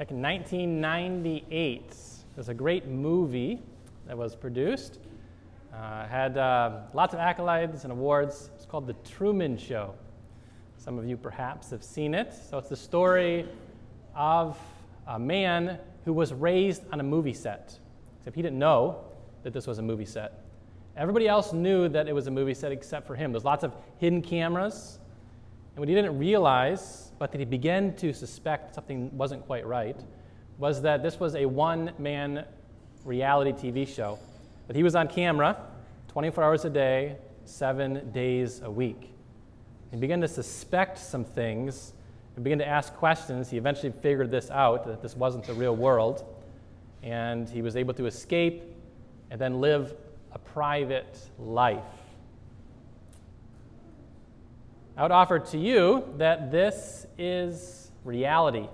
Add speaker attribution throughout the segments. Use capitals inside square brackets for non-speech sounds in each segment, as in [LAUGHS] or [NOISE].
Speaker 1: Back in 1998, there's a great movie that was produced. Uh, had uh, lots of accolades and awards. It's called The Truman Show. Some of you perhaps have seen it. So it's the story of a man who was raised on a movie set, except he didn't know that this was a movie set. Everybody else knew that it was a movie set except for him. There's lots of hidden cameras. And what he didn't realize, but that he began to suspect something wasn't quite right, was that this was a one man reality TV show. That he was on camera 24 hours a day, seven days a week. He began to suspect some things and began to ask questions. He eventually figured this out that this wasn't the real world. And he was able to escape and then live a private life. I would offer to you that this is reality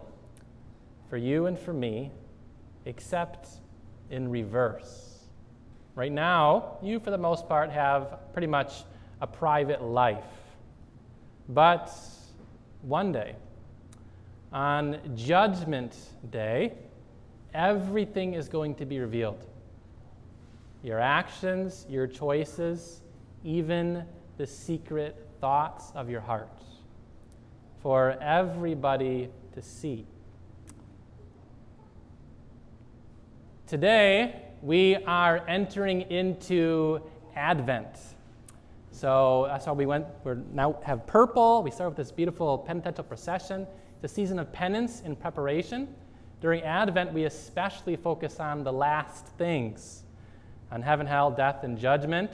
Speaker 1: for you and for me, except in reverse. Right now, you, for the most part, have pretty much a private life. But one day, on Judgment Day, everything is going to be revealed your actions, your choices, even the secret thoughts of your heart for everybody to see. Today, we are entering into Advent. So that's how we went. We now have purple. We start with this beautiful penitential procession. It's a season of penance in preparation. During Advent, we especially focus on the last things on heaven, hell, death, and judgment.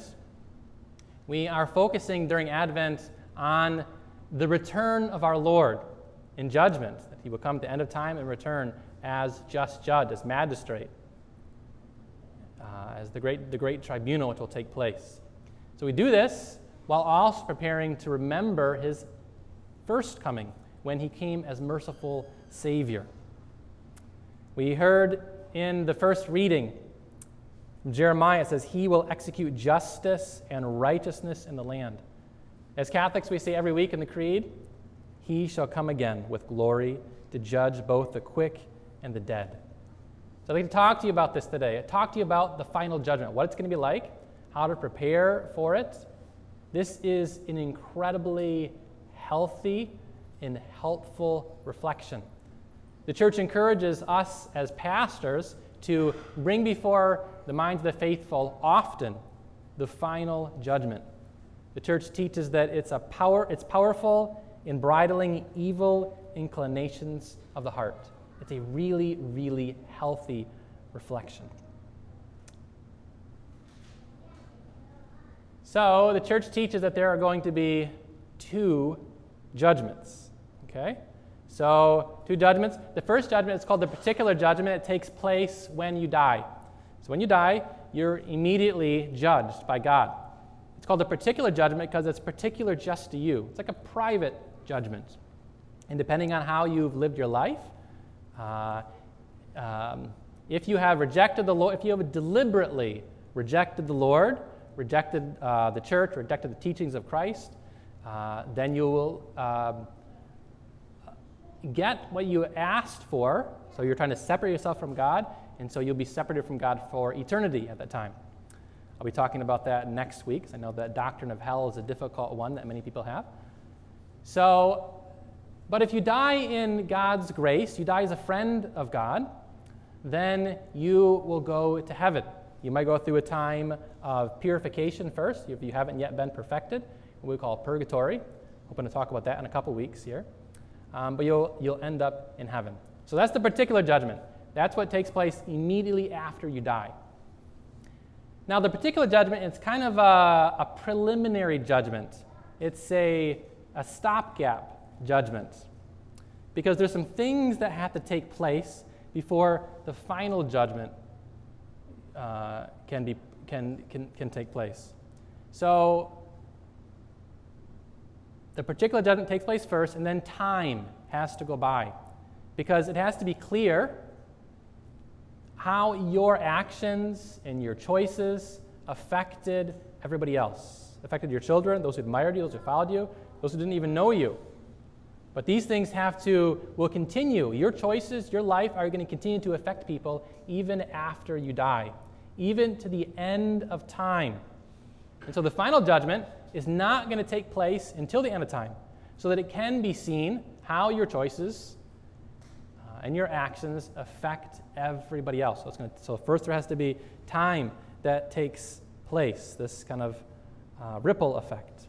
Speaker 1: We are focusing during Advent on the return of our Lord in judgment, that he will come at the end of time and return as just judge, as magistrate, uh, as the great, the great tribunal which will take place. So we do this while also preparing to remember his first coming when he came as merciful Savior. We heard in the first reading Jeremiah says, He will execute justice and righteousness in the land. As Catholics, we say every week in the Creed, He shall come again with glory to judge both the quick and the dead. So I'd like to talk to you about this today. Talk to you about the final judgment, what it's going to be like, how to prepare for it. This is an incredibly healthy and helpful reflection. The church encourages us as pastors to bring before the minds of the faithful often the final judgment. The church teaches that it's, a power, it's powerful in bridling evil inclinations of the heart. It's a really, really healthy reflection. So, the church teaches that there are going to be two judgments. Okay? So, two judgments. The first judgment is called the particular judgment. It takes place when you die. So, when you die, you're immediately judged by God. It's called a particular judgment because it's particular just to you. It's like a private judgment. And depending on how you've lived your life, uh, um, if you have rejected the Lord, if you have deliberately rejected the Lord, rejected uh, the church, rejected the teachings of Christ, uh, then you will. Get what you asked for. So you're trying to separate yourself from God, and so you'll be separated from God for eternity at that time. I'll be talking about that next week, because I know that doctrine of hell is a difficult one that many people have. So, but if you die in God's grace, you die as a friend of God, then you will go to heaven. You might go through a time of purification first, if you haven't yet been perfected, what we call purgatory. Hoping to talk about that in a couple weeks here um, but you'll, you'll end up in heaven. So that's the particular judgment. That's what takes place immediately after you die. Now, the particular judgment, it's kind of a, a preliminary judgment, it's a, a stopgap judgment. Because there's some things that have to take place before the final judgment uh, can, be, can, can, can take place. So, the particular judgment takes place first, and then time has to go by. Because it has to be clear how your actions and your choices affected everybody else. Affected your children, those who admired you, those who followed you, those who didn't even know you. But these things have to, will continue. Your choices, your life are going to continue to affect people even after you die, even to the end of time. And so the final judgment is not going to take place until the end of time, so that it can be seen how your choices uh, and your actions affect everybody else. So, it's to, so first there has to be time that takes place, this kind of uh, ripple effect.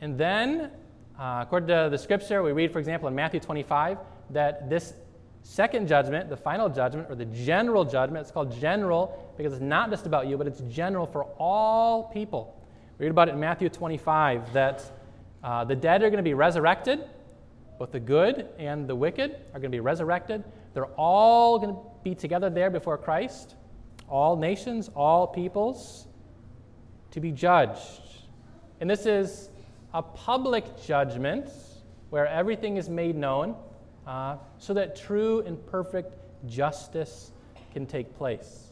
Speaker 1: And then, uh, according to the scripture, we read, for example, in Matthew 25, that this second judgment, the final judgment, or the general judgment, it's called general because it's not just about you, but it's general for all people. We read about it in Matthew 25 that uh, the dead are going to be resurrected, both the good and the wicked are going to be resurrected. They're all going to be together there before Christ, all nations, all peoples, to be judged. And this is a public judgment where everything is made known uh, so that true and perfect justice can take place.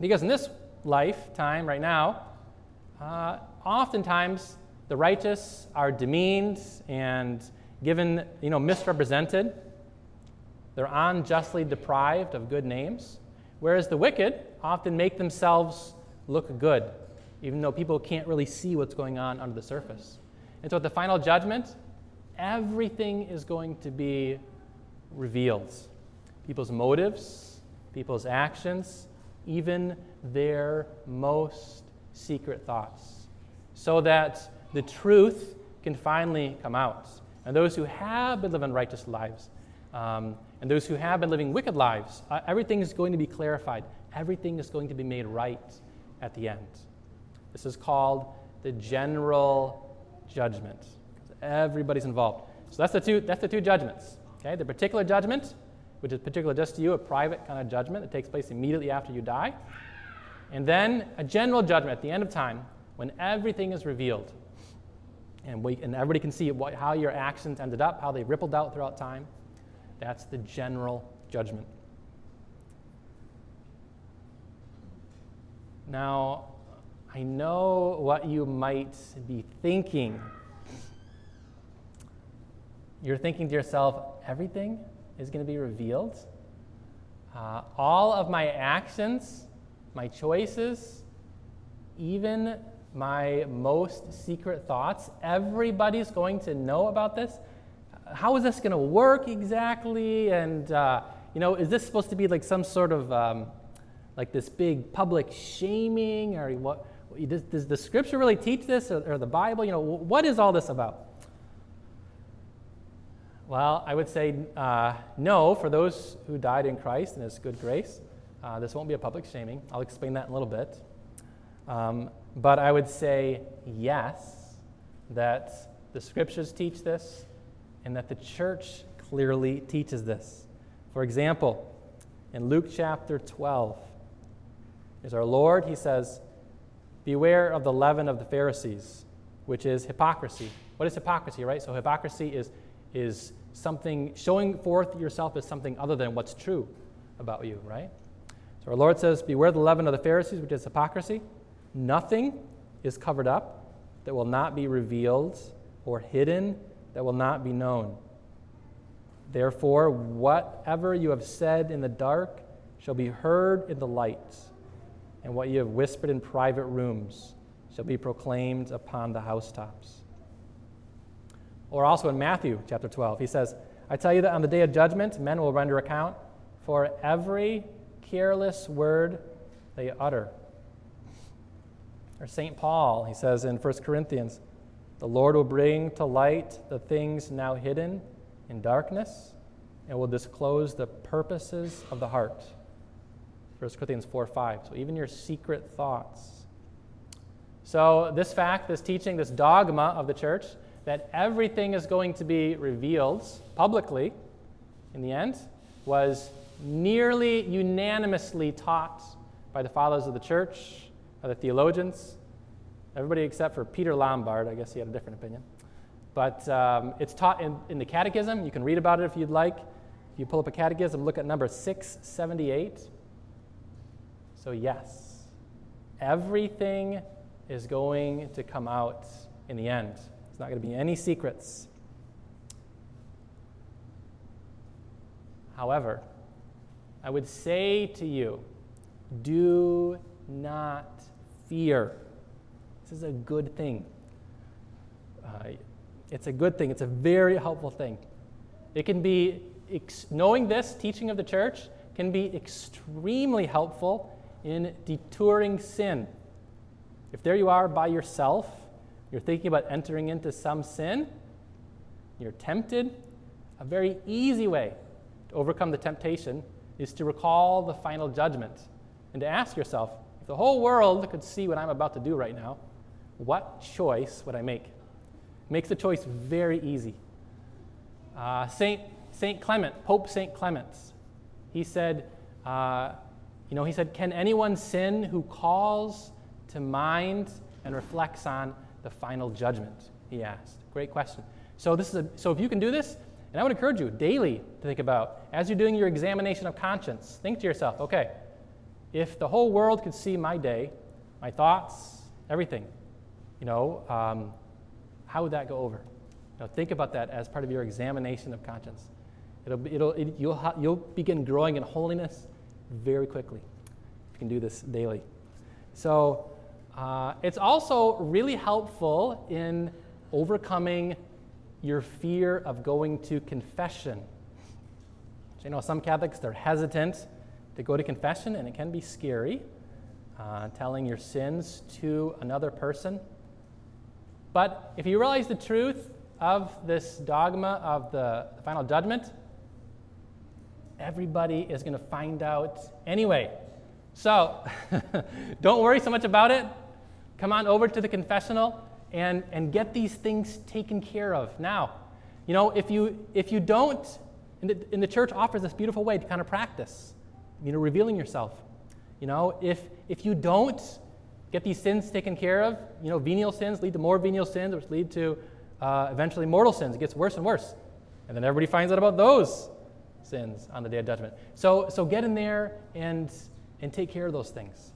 Speaker 1: Because in this lifetime, right now, uh, oftentimes the righteous are demeaned and given, you know, misrepresented. They're unjustly deprived of good names, whereas the wicked often make themselves look good even though people can't really see what's going on under the surface. And so at the final judgment, everything is going to be revealed people's motives, people's actions, even their most secret thoughts, so that the truth can finally come out. And those who have been living righteous lives, um, and those who have been living wicked lives, uh, everything is going to be clarified. Everything is going to be made right at the end. This is called the general judgment. Everybody's involved. So that's the two, that's the two judgments. Okay? The particular judgment, which is particular just to you, a private kind of judgment that takes place immediately after you die. And then a general judgment at the end of time when everything is revealed. And, we, and everybody can see what, how your actions ended up, how they rippled out throughout time. That's the general judgment. Now, I know what you might be thinking. You're thinking to yourself, everything is going to be revealed. Uh, all of my actions, my choices, even my most secret thoughts, everybody's going to know about this. How is this going to work exactly? And, uh, you know, is this supposed to be like some sort of um, like this big public shaming or what? does, does the scripture really teach this or, or the Bible? You know, what is all this about? Well, I would say uh, no for those who died in Christ and His good grace. Uh, this won't be a public shaming. I'll explain that in a little bit. Um, but I would say yes, that the scriptures teach this and that the church clearly teaches this. For example, in Luke chapter 12, is our Lord, he says, Beware of the leaven of the Pharisees, which is hypocrisy. What is hypocrisy, right? So, hypocrisy is, is something, showing forth yourself as something other than what's true about you, right? So, our Lord says, Beware the leaven of the Pharisees, which is hypocrisy. Nothing is covered up that will not be revealed, or hidden that will not be known. Therefore, whatever you have said in the dark shall be heard in the light and what you have whispered in private rooms shall be proclaimed upon the housetops. Or also in Matthew chapter 12, he says, I tell you that on the day of judgment, men will render account for every careless word they utter. Or St. Paul, he says in 1 Corinthians, the Lord will bring to light the things now hidden in darkness and will disclose the purposes of the heart. 1 Corinthians 4 5. So even your secret thoughts. So, this fact, this teaching, this dogma of the church that everything is going to be revealed publicly in the end was nearly unanimously taught by the fathers of the church, by the theologians, everybody except for Peter Lombard. I guess he had a different opinion. But um, it's taught in, in the catechism. You can read about it if you'd like. If you pull up a catechism, look at number 678. So, yes, everything is going to come out in the end. There's not going to be any secrets. However, I would say to you, do not fear. This is a good thing. Uh, it's a good thing. It's a very helpful thing. It can be, ex- knowing this, teaching of the church, can be extremely helpful in deterring sin. If there you are by yourself, you're thinking about entering into some sin, you're tempted, a very easy way to overcome the temptation is to recall the final judgment and to ask yourself if the whole world could see what I'm about to do right now, what choice would I make? Makes the choice very easy. Uh, Saint, Saint Clement, Pope Saint Clement, he said, uh, you know, he said, Can anyone sin who calls to mind and reflects on the final judgment? He asked. Great question. So, this is a, so if you can do this, and I would encourage you daily to think about, as you're doing your examination of conscience, think to yourself, okay, if the whole world could see my day, my thoughts, everything, you know, um, how would that go over? You know, think about that as part of your examination of conscience. It'll, it'll, it, you'll, you'll begin growing in holiness very quickly if you can do this daily. So, uh, it's also really helpful in overcoming your fear of going to confession. So, you know, some Catholics, they're hesitant to go to confession, and it can be scary, uh, telling your sins to another person. But if you realize the truth of this dogma of the, the final judgment, everybody is going to find out anyway. So [LAUGHS] don't worry so much about it. Come on over to the confessional and, and get these things taken care of now. You know, if you, if you don't, and the, and the church offers this beautiful way to kind of practice, you know, revealing yourself. You know, if, if you don't get these sins taken care of, you know, venial sins lead to more venial sins, which lead to uh, eventually mortal sins. It gets worse and worse. And then everybody finds out about those sins on the day of judgment. So, so get in there and, and take care of those things.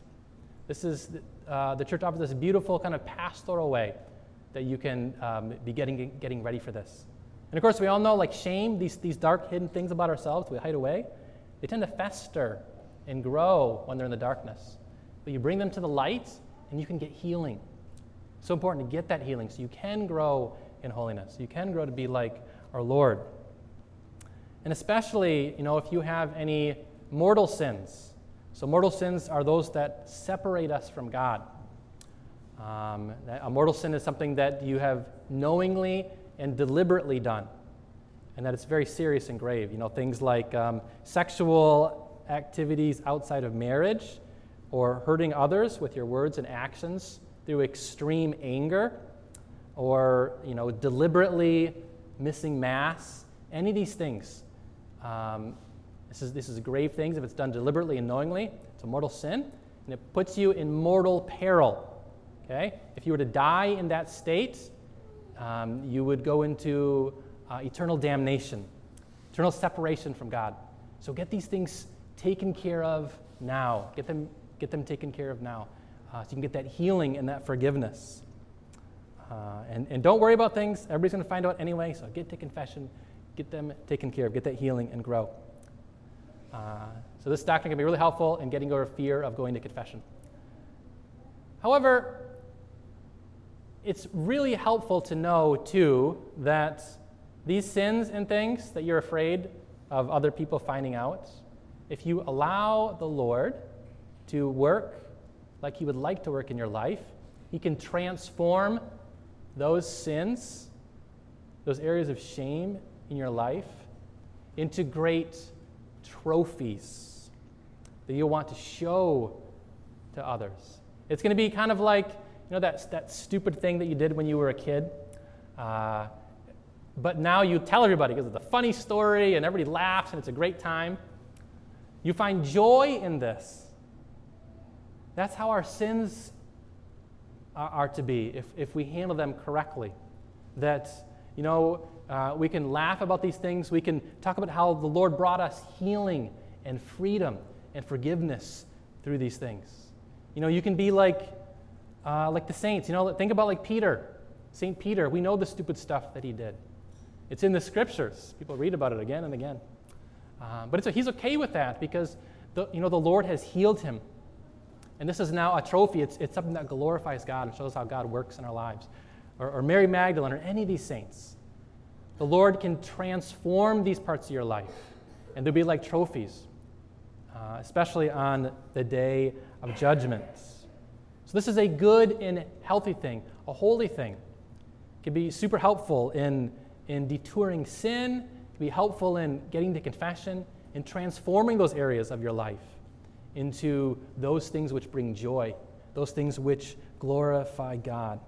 Speaker 1: This is, uh, the church offers this beautiful kind of pastoral way that you can um, be getting, getting ready for this. And of course, we all know like shame, these, these dark hidden things about ourselves we hide away, they tend to fester and grow when they're in the darkness. But you bring them to the light and you can get healing. So important to get that healing so you can grow in holiness. You can grow to be like our Lord. And especially, you know, if you have any mortal sins. So, mortal sins are those that separate us from God. Um, a mortal sin is something that you have knowingly and deliberately done, and that it's very serious and grave. You know, things like um, sexual activities outside of marriage, or hurting others with your words and actions through extreme anger, or you know, deliberately missing mass. Any of these things um, this, is, this is grave things if it's done deliberately and knowingly. It's a mortal sin, and it puts you in mortal peril. Okay? If you were to die in that state, um, you would go into uh, eternal damnation, eternal separation from God. So get these things taken care of now. Get them, get them taken care of now. Uh, so you can get that healing and that forgiveness. Uh, and, and don't worry about things. Everybody's going to find out anyway, so get to confession get them taken care of, get that healing and grow. Uh, so this doctrine can be really helpful in getting over fear of going to confession. However, it's really helpful to know too that these sins and things that you're afraid of other people finding out, if you allow the Lord to work like He would like to work in your life, He can transform those sins, those areas of shame in your life into great trophies that you'll want to show to others. It's going to be kind of like, you know, that, that stupid thing that you did when you were a kid. Uh, but now you tell everybody because it's a funny story and everybody laughs and it's a great time. You find joy in this. That's how our sins are, are to be if, if we handle them correctly. That, you know, uh, we can laugh about these things. We can talk about how the Lord brought us healing and freedom and forgiveness through these things. You know, you can be like, uh, like the saints. You know, think about like Peter. St. Peter, we know the stupid stuff that he did. It's in the scriptures. People read about it again and again. Uh, but he's okay with that because the, you know, the Lord has healed him. And this is now a trophy. It's, it's something that glorifies God and shows how God works in our lives. Or, or Mary Magdalene or any of these saints. The Lord can transform these parts of your life, and they'll be like trophies, uh, especially on the day of judgment. So, this is a good and healthy thing, a holy thing. It can be super helpful in, in detouring sin, it can be helpful in getting to confession, in transforming those areas of your life into those things which bring joy, those things which glorify God.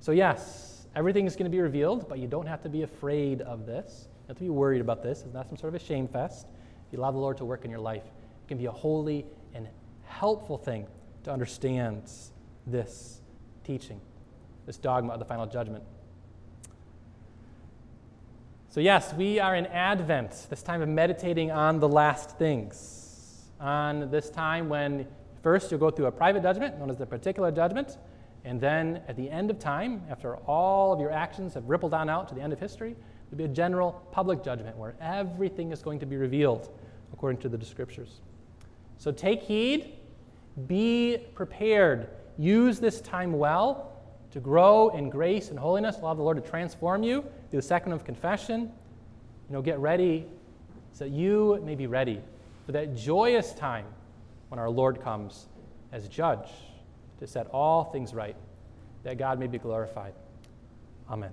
Speaker 1: So, yes, everything is going to be revealed, but you don't have to be afraid of this. You don't have to be worried about this. It's not some sort of a shame fest. If you allow the Lord to work in your life, it can be a holy and helpful thing to understand this teaching, this dogma of the final judgment. So, yes, we are in Advent, this time of meditating on the last things. On this time when first you'll go through a private judgment, known as the particular judgment, and then at the end of time, after all of your actions have rippled on out to the end of history, there'll be a general public judgment where everything is going to be revealed according to the scriptures. So take heed be prepared. Use this time well to grow in grace and holiness. Allow the Lord to transform you through the sacrament of confession. You know, get ready so that you may be ready for that joyous time when our Lord comes as judge to set all things right, that God may be glorified. Amen.